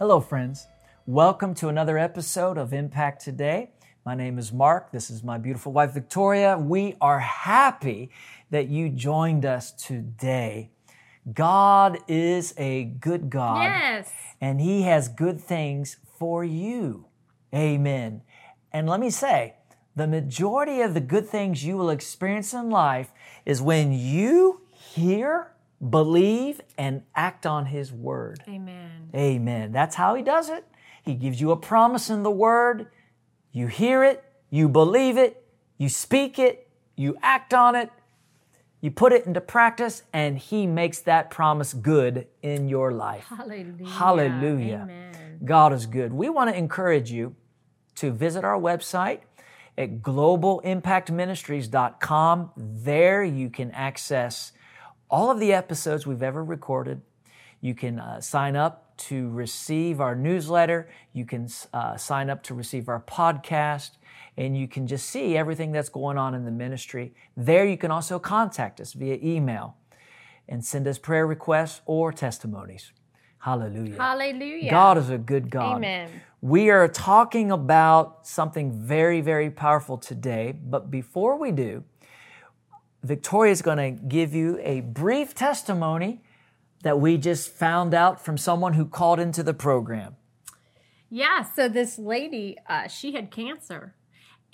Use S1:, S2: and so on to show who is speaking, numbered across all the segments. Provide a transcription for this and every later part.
S1: Hello, friends. Welcome to another episode of Impact Today. My name is Mark. This is my beautiful wife, Victoria. We are happy that you joined us today. God is a good God.
S2: Yes.
S1: And He has good things for you. Amen. And let me say, the majority of the good things you will experience in life is when you hear, believe, and act on His Word.
S2: Amen.
S1: Amen. That's how He does it. He gives you a promise in the Word. You hear it, you believe it, you speak it, you act on it, you put it into practice, and He makes that promise good in your life.
S2: Hallelujah.
S1: Hallelujah.
S2: Amen.
S1: God is good. We want to encourage you to visit our website at globalimpactministries.com. There you can access all of the episodes we've ever recorded. You can uh, sign up to receive our newsletter. You can uh, sign up to receive our podcast. And you can just see everything that's going on in the ministry. There you can also contact us via email and send us prayer requests or testimonies. Hallelujah.
S2: Hallelujah.
S1: God is a good God.
S2: Amen.
S1: We are talking about something very, very powerful today. But before we do, Victoria is going to give you a brief testimony that we just found out from someone who called into the program.
S2: Yeah, so this lady, uh, she had cancer.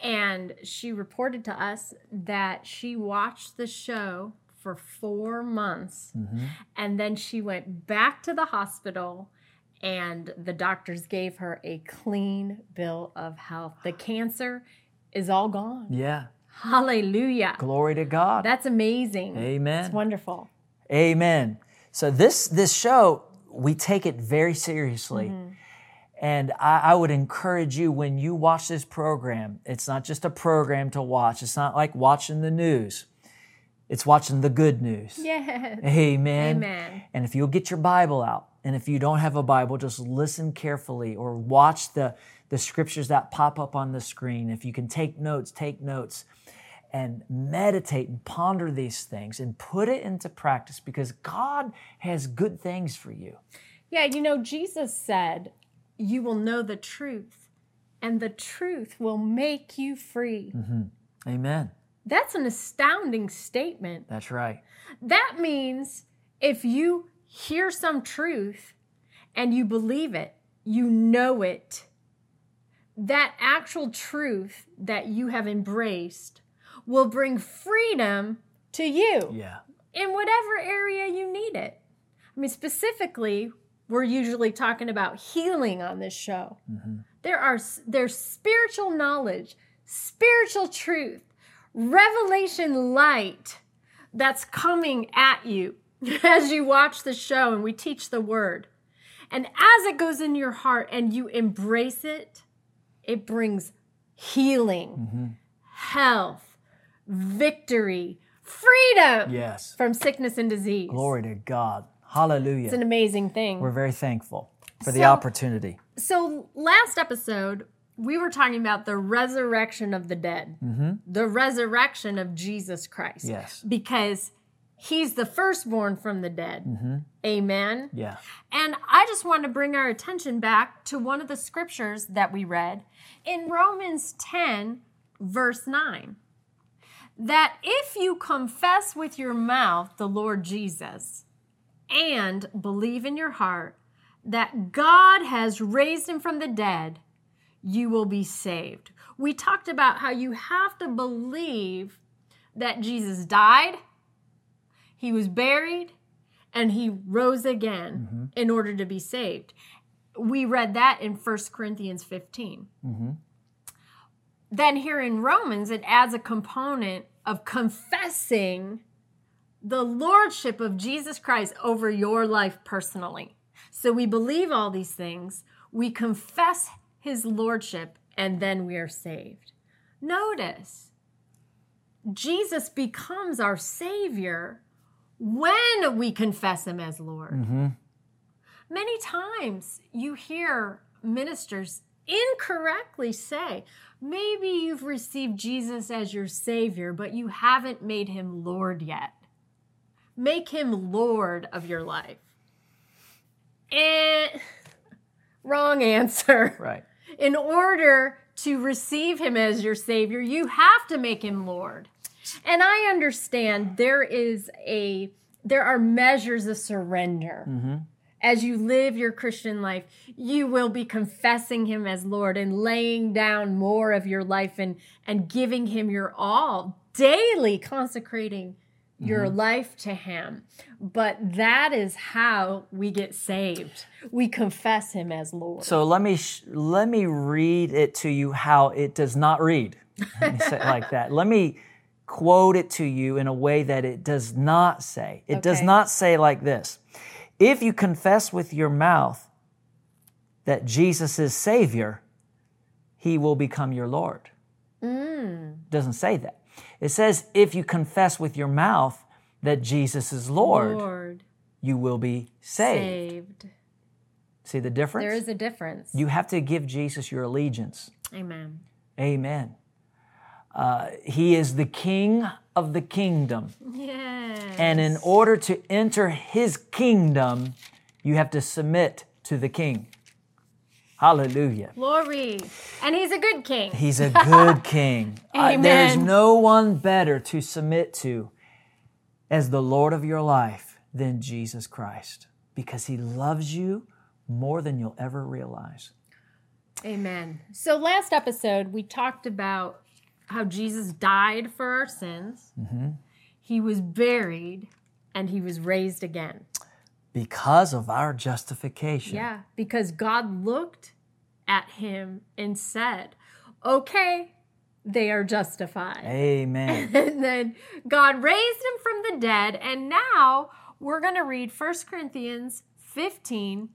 S2: And she reported to us that she watched the show for four months. And then she went back to the hospital, and the doctors gave her a clean bill of health. The cancer is all gone.
S1: Yeah.
S2: Hallelujah.
S1: Glory to God.
S2: That's amazing.
S1: Amen.
S2: It's wonderful.
S1: Amen. So this this show we take it very seriously, mm-hmm. and I, I would encourage you when you watch this program. It's not just a program to watch. It's not like watching the news. It's watching the good news.
S2: Yes.
S1: Amen.
S2: Amen.
S1: And if you'll get your Bible out, and if you don't have a Bible, just listen carefully or watch the the scriptures that pop up on the screen. If you can take notes, take notes and meditate and ponder these things and put it into practice because God has good things for you.
S2: Yeah, you know, Jesus said, You will know the truth, and the truth will make you free. Mm-hmm.
S1: Amen.
S2: That's an astounding statement.
S1: That's right.
S2: That means if you hear some truth and you believe it, you know it, that actual truth that you have embraced will bring freedom to you
S1: Yeah.
S2: in whatever area you need it. I mean, specifically, we're usually talking about healing on this show. Mm-hmm. There are there's spiritual knowledge, spiritual truth, revelation light that's coming at you as you watch the show and we teach the word. And as it goes in your heart and you embrace it, it brings healing, mm-hmm. health, victory, freedom
S1: Yes.
S2: from sickness and disease.
S1: Glory to God. Hallelujah.
S2: It's an amazing thing.
S1: We're very thankful for the opportunity.
S2: So, last episode, we were talking about the resurrection of the dead, mm-hmm. the resurrection of Jesus Christ.
S1: Yes.
S2: Because he's the firstborn from the dead. Mm-hmm. Amen.
S1: Yeah.
S2: And I just want to bring our attention back to one of the scriptures that we read in Romans 10, verse 9. That if you confess with your mouth the Lord Jesus and believe in your heart that God has raised him from the dead, you will be saved. We talked about how you have to believe that Jesus died, he was buried, and he rose again mm-hmm. in order to be saved. We read that in 1 Corinthians 15. Mm-hmm. Then here in Romans, it adds a component of confessing the lordship of Jesus Christ over your life personally. So we believe all these things, we confess his lordship, and then we are saved. Notice, Jesus becomes our Savior when we confess him as Lord. Mm-hmm. Many times you hear ministers incorrectly say, maybe you've received Jesus as your Savior, but you haven't made him Lord yet. Make him Lord of your life. Eh, and Wrong answer.
S1: Right.
S2: In order to receive him as your savior, you have to make him Lord. And I understand there is a there are measures of surrender. Mm-hmm. As you live your Christian life, you will be confessing him as Lord and laying down more of your life and and giving him your all, daily consecrating your mm-hmm. life to him. But that is how we get saved. We confess him as Lord.
S1: So let me sh- let me read it to you how it does not read. Let me say it like that. Let me quote it to you in a way that it does not say. It does not say like this. If you confess with your mouth that Jesus is Savior, He will become your Lord. Mm. Doesn't say that. It says if you confess with your mouth that Jesus is Lord,
S2: Lord
S1: you will be saved.
S2: saved.
S1: See the difference?
S2: There is a difference.
S1: You have to give Jesus your allegiance.
S2: Amen.
S1: Amen. Uh, he is the King of the kingdom.
S2: Yes.
S1: And in order to enter his kingdom, you have to submit to the King. Hallelujah.
S2: Glory. And he's a good king.
S1: He's a good king. Uh, there's no one better to submit to as the Lord of your life than Jesus Christ because he loves you more than you'll ever realize.
S2: Amen. So last episode, we talked about how Jesus died for our sins. Mm-hmm. He was buried and he was raised again.
S1: Because of our justification.
S2: Yeah, because God looked at him and said, okay, they are justified.
S1: Amen.
S2: And then God raised him from the dead. And now we're going to read 1 Corinthians 15,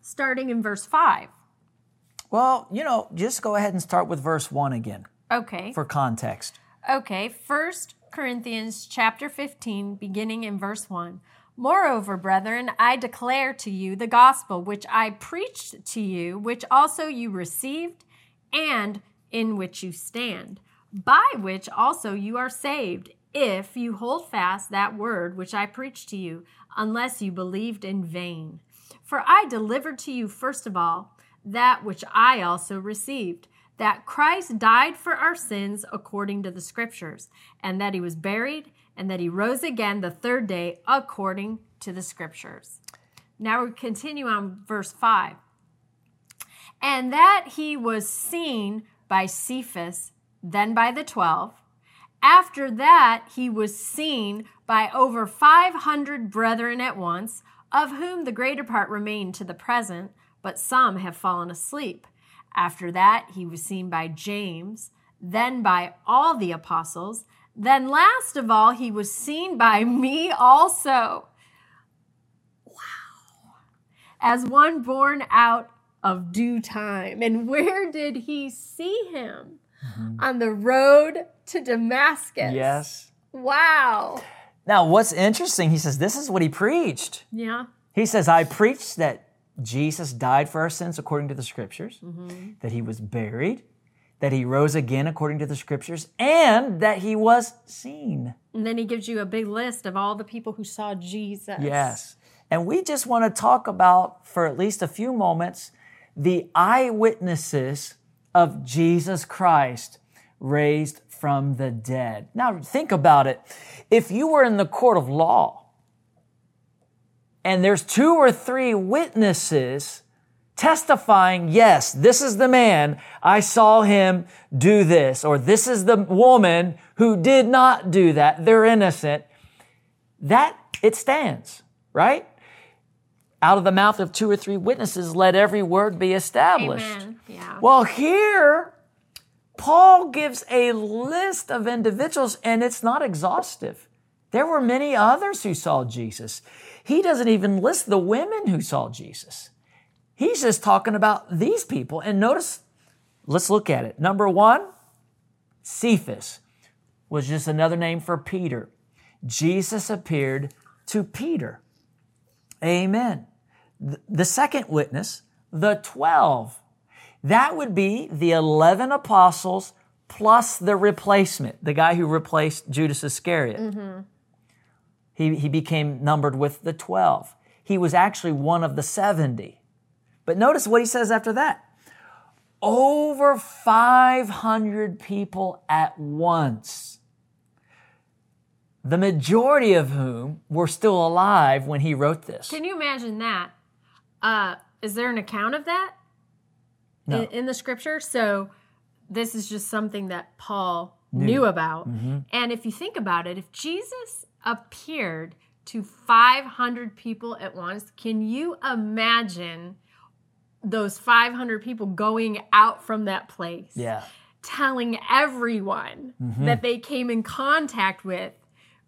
S2: starting in verse 5.
S1: Well, you know, just go ahead and start with verse 1 again
S2: Okay.
S1: for context.
S2: Okay, First Corinthians chapter 15, beginning in verse 1. Moreover, brethren, I declare to you the gospel which I preached to you, which also you received, and in which you stand, by which also you are saved, if you hold fast that word which I preached to you, unless you believed in vain. For I delivered to you first of all that which I also received that Christ died for our sins according to the scriptures, and that he was buried, and that he rose again the third day according to the scriptures. Now we continue on verse 5. And that he was seen by Cephas, then by the twelve. After that, he was seen by over 500 brethren at once, of whom the greater part remain to the present, but some have fallen asleep. After that, he was seen by James, then by all the apostles. Then, last of all, he was seen by me also. Wow. As one born out of due time. And where did he see him? Mm-hmm. On the road to Damascus.
S1: Yes.
S2: Wow.
S1: Now, what's interesting, he says, this is what he preached.
S2: Yeah.
S1: He says, I preached that Jesus died for our sins according to the scriptures, mm-hmm. that he was buried, that he rose again according to the scriptures, and that he was seen.
S2: And then he gives you a big list of all the people who saw Jesus.
S1: Yes. And we just want to talk about, for at least a few moments, the eyewitnesses of Jesus Christ raised from the dead. Now, think about it. If you were in the court of law and there's two or three witnesses testifying, yes, this is the man, I saw him do this, or this is the woman who did not do that, they're innocent, that it stands, right? Out of the mouth of two or three witnesses, let every word be established.
S2: Amen. Yeah.
S1: Well, here, Paul gives a list of individuals, and it's not exhaustive. There were many others who saw Jesus. He doesn't even list the women who saw Jesus. He's just talking about these people. And notice, let's look at it. Number one, Cephas was just another name for Peter. Jesus appeared to Peter. Amen. The second witness, the 12. That would be the 11 apostles plus the replacement, the guy who replaced Judas Iscariot. Mm-hmm. He, he became numbered with the 12. He was actually one of the 70. But notice what he says after that. Over 500 people at once. The majority of whom were still alive when he wrote this.
S2: Can you imagine that? Uh, is there an account of that
S1: No.
S2: in, in the scripture? So this is just something that Paul knew about.
S1: Mm-hmm.
S2: And if you think about it, if Jesus appeared to 500 people at once, can you imagine those 500 people going out from that place?
S1: Yeah.
S2: telling everyone
S1: Mm-hmm.
S2: that they came in contact with.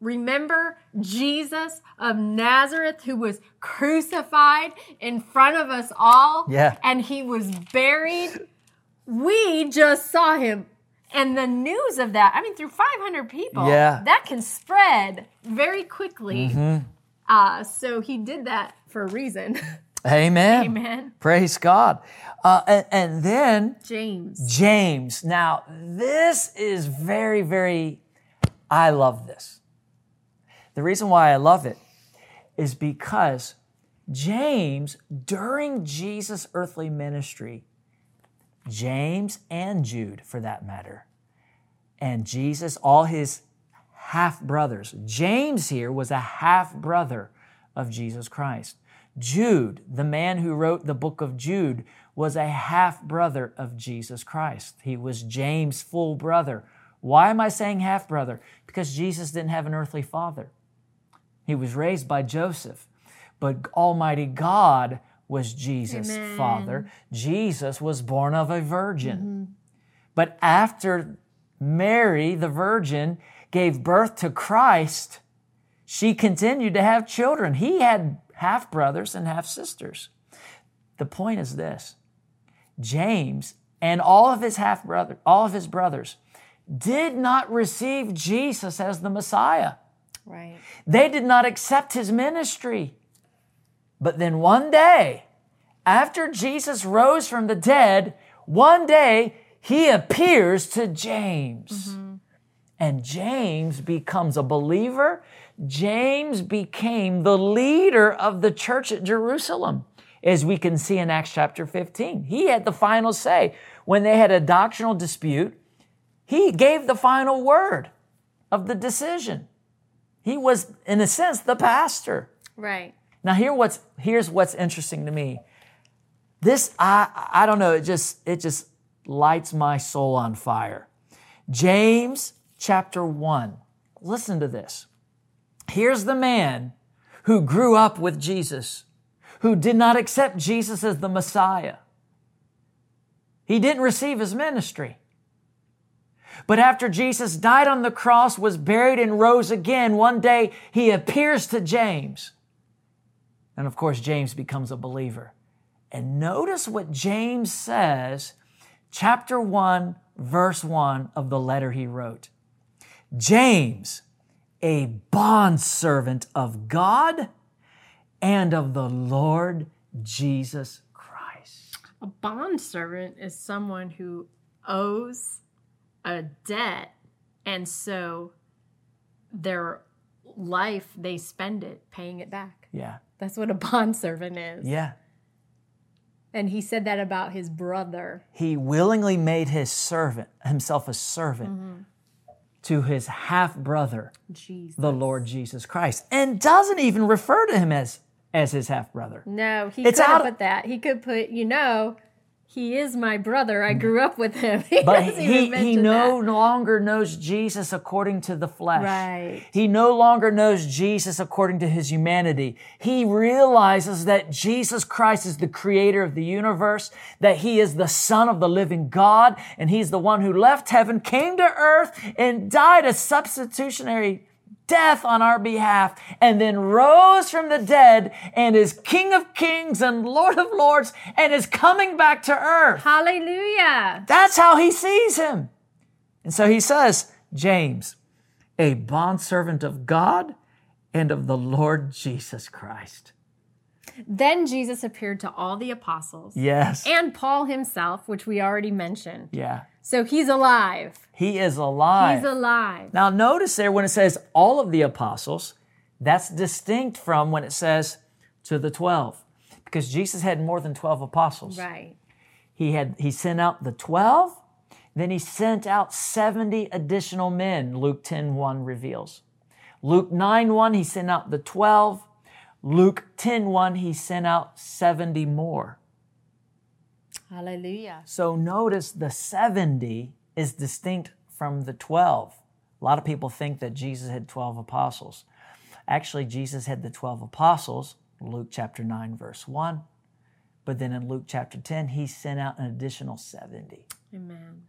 S2: Remember Jesus of Nazareth who was crucified in front of us all?
S1: Yeah.
S2: And he was buried. We just saw him. And the news of that, I mean, through 500 people,
S1: Yeah.
S2: that can spread very quickly.
S1: Mm-hmm.
S2: Uh, so he did that for a reason.
S1: Amen.
S2: Amen.
S1: Praise God. Uh, and, and then
S2: James.
S1: James. Now, this is very, very, I love this. The reason why I love it is because James, during Jesus' earthly ministry, James and Jude, for that matter, and Jesus, all his half brothers. James here was a half brother of Jesus Christ. Jude, the man who wrote the book of Jude, was a half brother of Jesus Christ. He was James' full brother. Why am I saying half brother? Because Jesus didn't have an earthly father. He was raised by Joseph, but Almighty God was Jesus'
S2: Amen.
S1: father. Jesus was born of a virgin. Mm-hmm. But after Mary, the virgin, gave birth to Christ, she continued to have children. He had half brothers and half sisters. The point is this James and all of his half brother, all of his brothers, did not receive Jesus as the Messiah.
S2: Right.
S1: They did not accept his ministry. But then one day, after Jesus rose from the dead, one day he appears to James. And James becomes a believer. James became the leader of the church at Jerusalem, as we can see in Acts chapter 15. He had the final say. When they had a doctrinal dispute, he gave the final word of the decision. He was, in a sense, the pastor.
S2: Right.
S1: Now here what's here's what's interesting to me. This I I don't know, it just it just lights my soul on fire. James chapter 1. Listen to this. Here's the man who grew up with Jesus, who did not accept Jesus as the Messiah. He didn't receive his ministry. But after Jesus died on the cross, was buried, and rose again, one day he appears to James. And of course, James becomes a believer. And notice what James says, chapter 1, verse 1 of the letter he wrote. James, a bondservant of God and of the Lord Jesus Christ.
S2: A bondservant is someone who owes a debt, and so their life they spend it paying it back.
S1: Yeah,
S2: That's what a bondservant is.
S1: yeah.
S2: And he said that about his brother.
S1: He willingly made his servant, himself a servant mm-hmm. to his half brother, the Lord Jesus Christ, and doesn't even refer to him as, as his half brother.
S2: No, he
S1: It's
S2: could have
S1: out-
S2: put that. He could put, you know, he is my brother. I mm. grew up with him. He
S1: But he, he no
S2: that.
S1: longer knows Jesus according to the flesh.
S2: Right.
S1: He no longer knows Jesus according to his humanity. He realizes that Jesus Christ is the creator of the universe, that he is the son of the living God, and he's the one who left heaven, came to earth, and died a substitutionary death on our behalf, and then rose from the dead and is King of kings and Lord of lords and is coming back to earth.
S2: Hallelujah.
S1: That's how he sees him. And so he says, James, a bondservant of God and of the Lord Jesus Christ.
S2: Then Jesus appeared to all the apostles
S1: Yes.
S2: and Paul himself, which we already mentioned.
S1: Yeah.
S2: So he's alive.
S1: He is alive.
S2: He's alive.
S1: now, notice there when it says all of the apostles, that's distinct from when it says to the 12. because Jesus had more than 12 apostles.
S2: Right.
S1: He had he sent out the 12, then he sent out 70 additional men, Luke 10 1 reveals. Luke 9 1, he sent out the 12. Luke 10 1, he sent out 70 more.
S2: Hallelujah.
S1: So notice the 70 is distinct from the 12. A lot of people think that Jesus had 12 apostles. Actually, Jesus had the 12 apostles, Luke chapter 9, verse 1. But then in Luke chapter 10, he sent out an additional 70.
S2: Amen.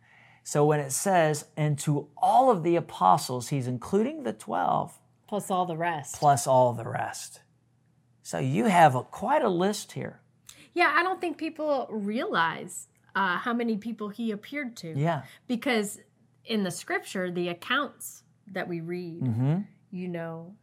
S1: So when it says, and to all of the apostles, he's including the 12
S2: Plus all the rest.
S1: plus all the rest. So you have a, quite a list here.
S2: Yeah, I don't think people realize uh, how many people he appeared to.
S1: Yeah.
S2: Because in the scripture, the accounts that we read,
S1: Mm-hmm.
S2: you know,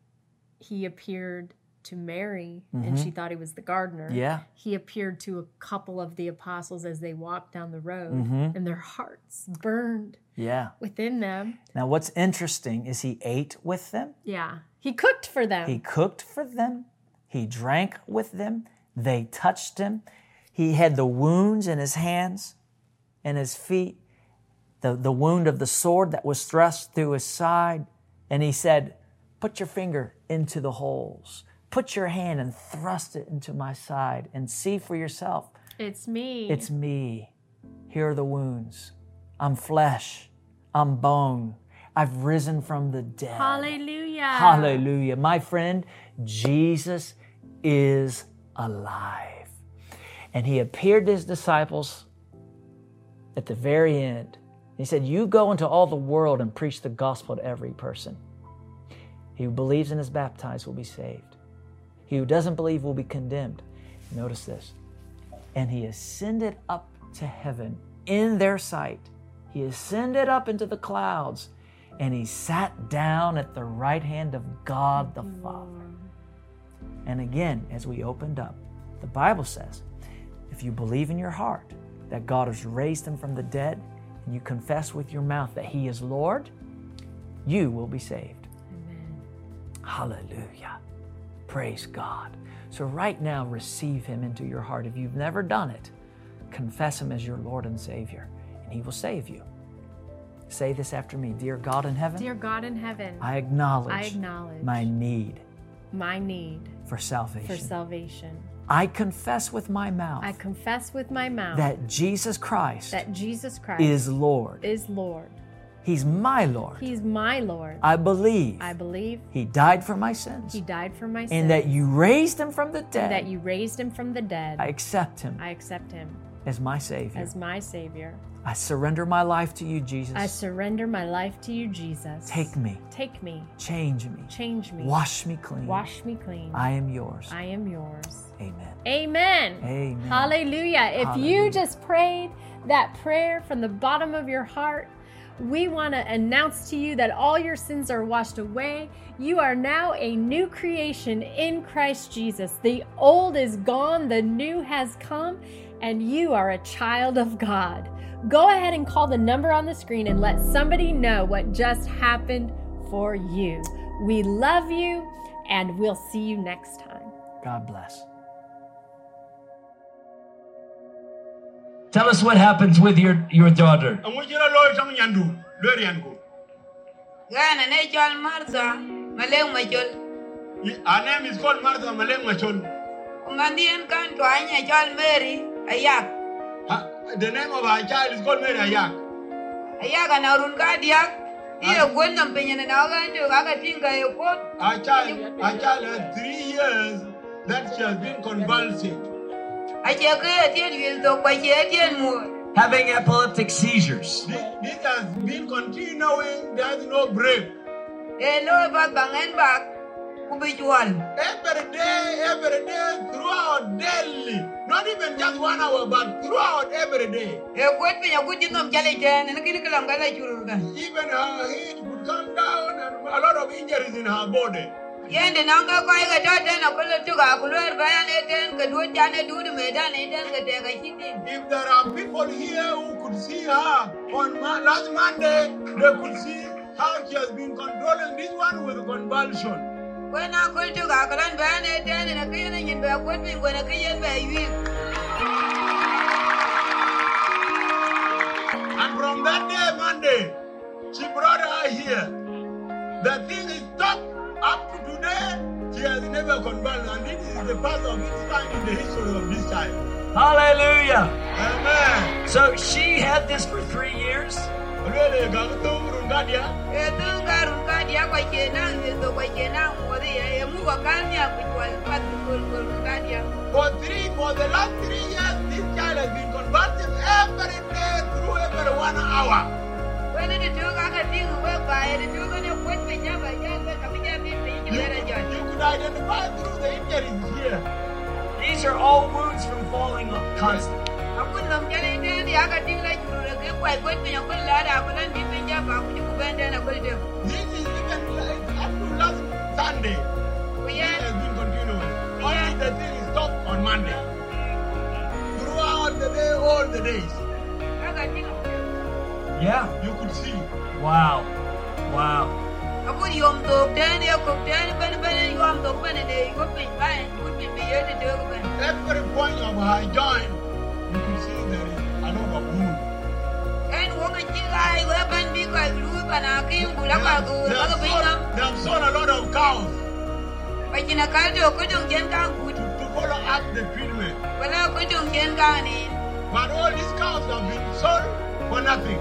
S2: he appeared to Mary and she thought he was the gardener.
S1: Mm-hmm. Yeah.
S2: He appeared to a couple of the apostles as they walked down the road
S1: Mm-hmm.
S2: and their hearts burned
S1: Yeah.
S2: within them.
S1: Now, what's interesting is he ate with them,
S2: Yeah. He cooked for them.
S1: he cooked for them, he drank with them, they touched him. He had the wounds in his hands and his feet, the, the wound of the sword that was thrust through his side. And he said, Put your finger into the holes, put your hand and thrust it into my side, and see for yourself.
S2: it's me.
S1: It's me. Here are the wounds. I'm flesh. I'm bone. I've risen from the dead.
S2: Hallelujah.
S1: Hallelujah. My friend, Jesus is alive. And he appeared to his disciples at the very end. He said, You go into all the world and preach the gospel to every person. He who believes and is baptized will be saved. He who doesn't believe will be condemned. Notice this. And he ascended up to heaven in their sight. He ascended up into the clouds and he sat down at the right hand of God the Father. And again, as we opened up, the Bible says if you believe in your heart that God has raised him from the dead and you confess with your mouth that he is Lord, you will be saved.
S2: Amen.
S1: Hallelujah. Praise God. So, right now, receive Him into your heart. If you've never done it, confess Him as your Lord and Savior, and He will save you. Say this after me Dear God in heaven,
S2: Dear God in heaven,
S1: I acknowledge,
S2: I acknowledge
S1: my need
S2: my need
S1: for salvation.
S2: for salvation.
S1: I confess with my mouth
S2: I confess with my mouth
S1: that Jesus Christ
S2: that Jesus Christ
S1: is Lord.
S2: is Lord.
S1: He's my Lord.
S2: He's my Lord.
S1: I believe
S2: I believe
S1: He died for my sins
S2: He died for my sins.
S1: and that you raised Him from the dead.
S2: that you raised him from the dead.
S1: I accept Him
S2: I accept him
S1: as my Savior.
S2: as my Savior.
S1: I surrender my life to you, Jesus.
S2: I surrender my life to you, Jesus.
S1: Take me,
S2: Take me,
S1: change me,
S2: change me,
S1: wash me clean.
S2: wash me clean.
S1: I am yours.
S2: I am yours.
S1: Amen.
S2: Amen.
S1: Amen.
S2: Hallelujah. If
S1: Hallelujah.
S2: you just prayed that prayer from the bottom of your heart, we want to announce to you that all your sins are washed away. You are now a new creation in Christ Jesus. The old is gone, the new has come, and you are a child of God. Go ahead and call the number on the screen and let somebody know what just happened for you. We love you, and we'll see you next time.
S1: God bless. Tell us what happens with your, your daughter.
S3: Angujira loy tang nyandu, lorian go.
S4: Gana ne chol Martha, maleng machol.
S3: Her name is called Martha Maleng Machon.
S4: Umandien kan twanya chol Mary, ayak.
S3: Her- The name of her child is called Mary Ayak.
S4: Ayak ana run ka diak. Iyo kwen nam pinyin na ogan jo kaka tinga e kon.
S3: Her child, her child has three years that she has been convulsing.
S4: Ache ke atien wil to kwa che atien mu.
S1: Having epileptic seizures.
S3: This, this has been continuing, there's no break.
S4: Eh, Lo ba bangen bak. Kubi jual.
S3: Every day, every day, throughout daily. Not even just one hour, but throughout every day.
S4: Kwet pinya kujit nom chale chen. Ene kini kilam kala churur kan.
S3: Even her heat would come down and a lot of injuries in her body.
S4: Yende nanga kwa iga to ten akulo tuka akulwer bayan e ten. Kedua chane dudu medan e ten kete ka chitin.
S3: If there are people here who could see her on last Monday, they could see how she has been controlling this one with convulsion.
S4: When I go to Gagalan Van, then in a green and be kwet piny kwene ki yen be ywik
S3: And from that day, Monday, she brought her here. The thing is stopped up to today. She has never converted, and this is the first of its kind in the history of this child.
S1: Hallelujah.
S3: Amen.
S1: So she had this for three years.
S3: Really, God, don't run that, yeah?
S4: e tu karun ka dia kwa che nang ye to kwa che nang mo de ye mu kwa kan ya ku pat kul kul ka dia
S3: For three, for the last three years, this child has been converted every day through every one hour.
S4: wene de tu ka ka ting we ba ye de tu ka ne kwet pe nya ba ya ka ka nya bi pe
S3: You,
S4: nya ra ja
S3: you could identify through the injuries here.
S1: These are all wounds from falling constantly.
S4: akun nom ja ne de ya ka ting la ju re ke kwa kwet pe nya ku la da ku lan bi pe nya
S3: days,
S4: ka ka ting
S1: Yeah.
S3: you could see.
S1: Wow. Wow.
S4: akun yom to de ne ku de ben ben yom to ben de ku pe ba ku pe pe ye de ku ben
S3: Every point of her joint, you could see there is a lot of wound.
S4: en wo ka chi ai we ben bi ka lu ba na ki ku ka ku
S3: They
S4: la ka
S3: have sown-
S4: nam
S3: they have sown a lot of cows
S4: ba chi na ka do ku dong jen ka ku
S3: to, to follow up the treatment.
S4: wala ku dong jen ka ni
S3: But all these cows have been sold for nothing.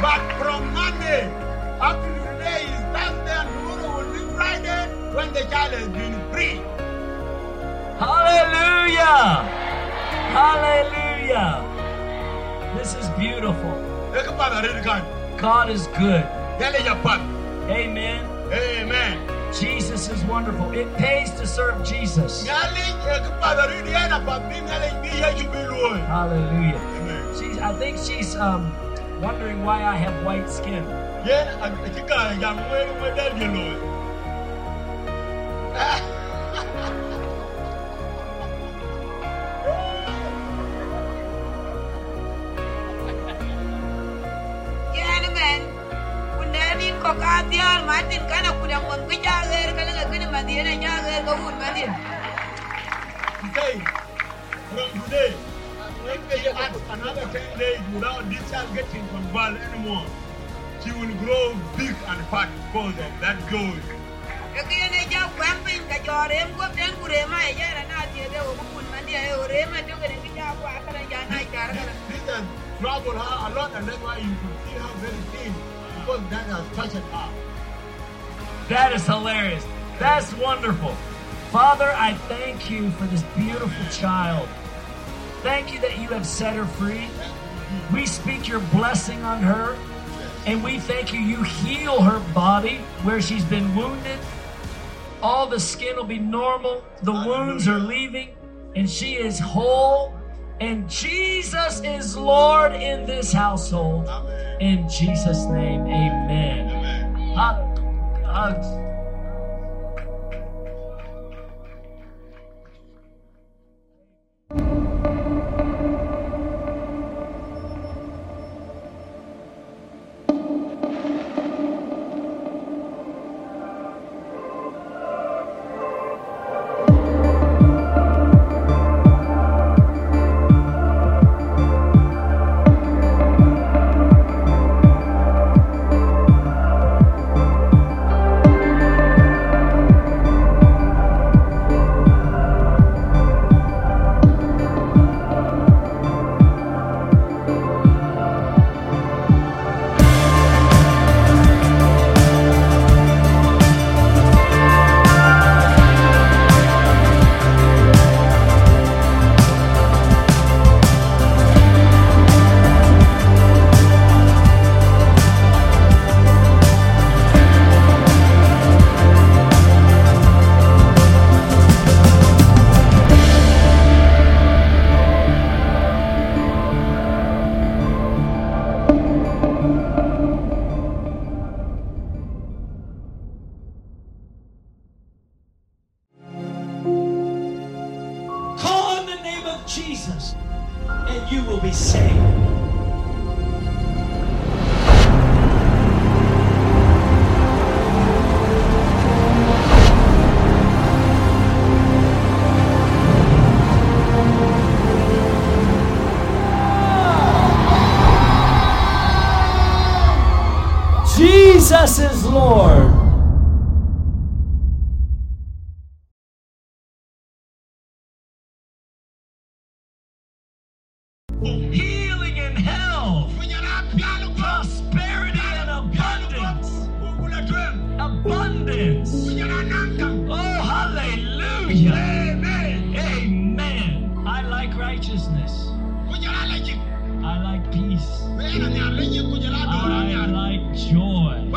S3: But from Monday up to today is Thursday and tomorrow will be Friday when the child has been free.
S1: Hallelujah. Hallelujah. This is beautiful.
S3: Take a part of it, God.
S1: God is good.
S3: Tell it your part.
S1: Amen.
S3: Amen.
S1: Jesus is wonderful. It pays to serve Jesus.
S3: Nyali take a part of it, yeah, but being nyali be here you be Lord.
S1: Hallelujah.
S3: Amen.
S1: She's, I think she's um, wondering why I have white skin.
S3: Yeah,
S4: ku ni ma de na ja ge ko un ma de
S3: Today, from today, if they add another 10 days without this child getting convalesced anymore, she will grow big and fat because of that joy.
S4: e ke ne ja kwam pin ka jo re ko den ku re ma ya ra na ti de wo ku ma de e re ma to ge ni ja kwa ka na ja na ja ra
S3: This, this has troubled her a lot, and that's why you could see her very thin because that has touched her.
S1: That is hilarious. That's wonderful. Father, I thank you for this beautiful child. Thank you that you have set her free. We speak your blessing on her. And we thank you, you heal her body where she's been wounded. All the skin will be normal. The wounds are leaving. And she is whole. And Jesus is Lord in this household. In Jesus' name, amen.
S3: Amen.
S1: Hallelujah. Hugs. healing and health, prosperity and abundance. Abundance. Oh, hallelujah.
S5: Amen.
S1: I like righteousness. I like peace. I like joy.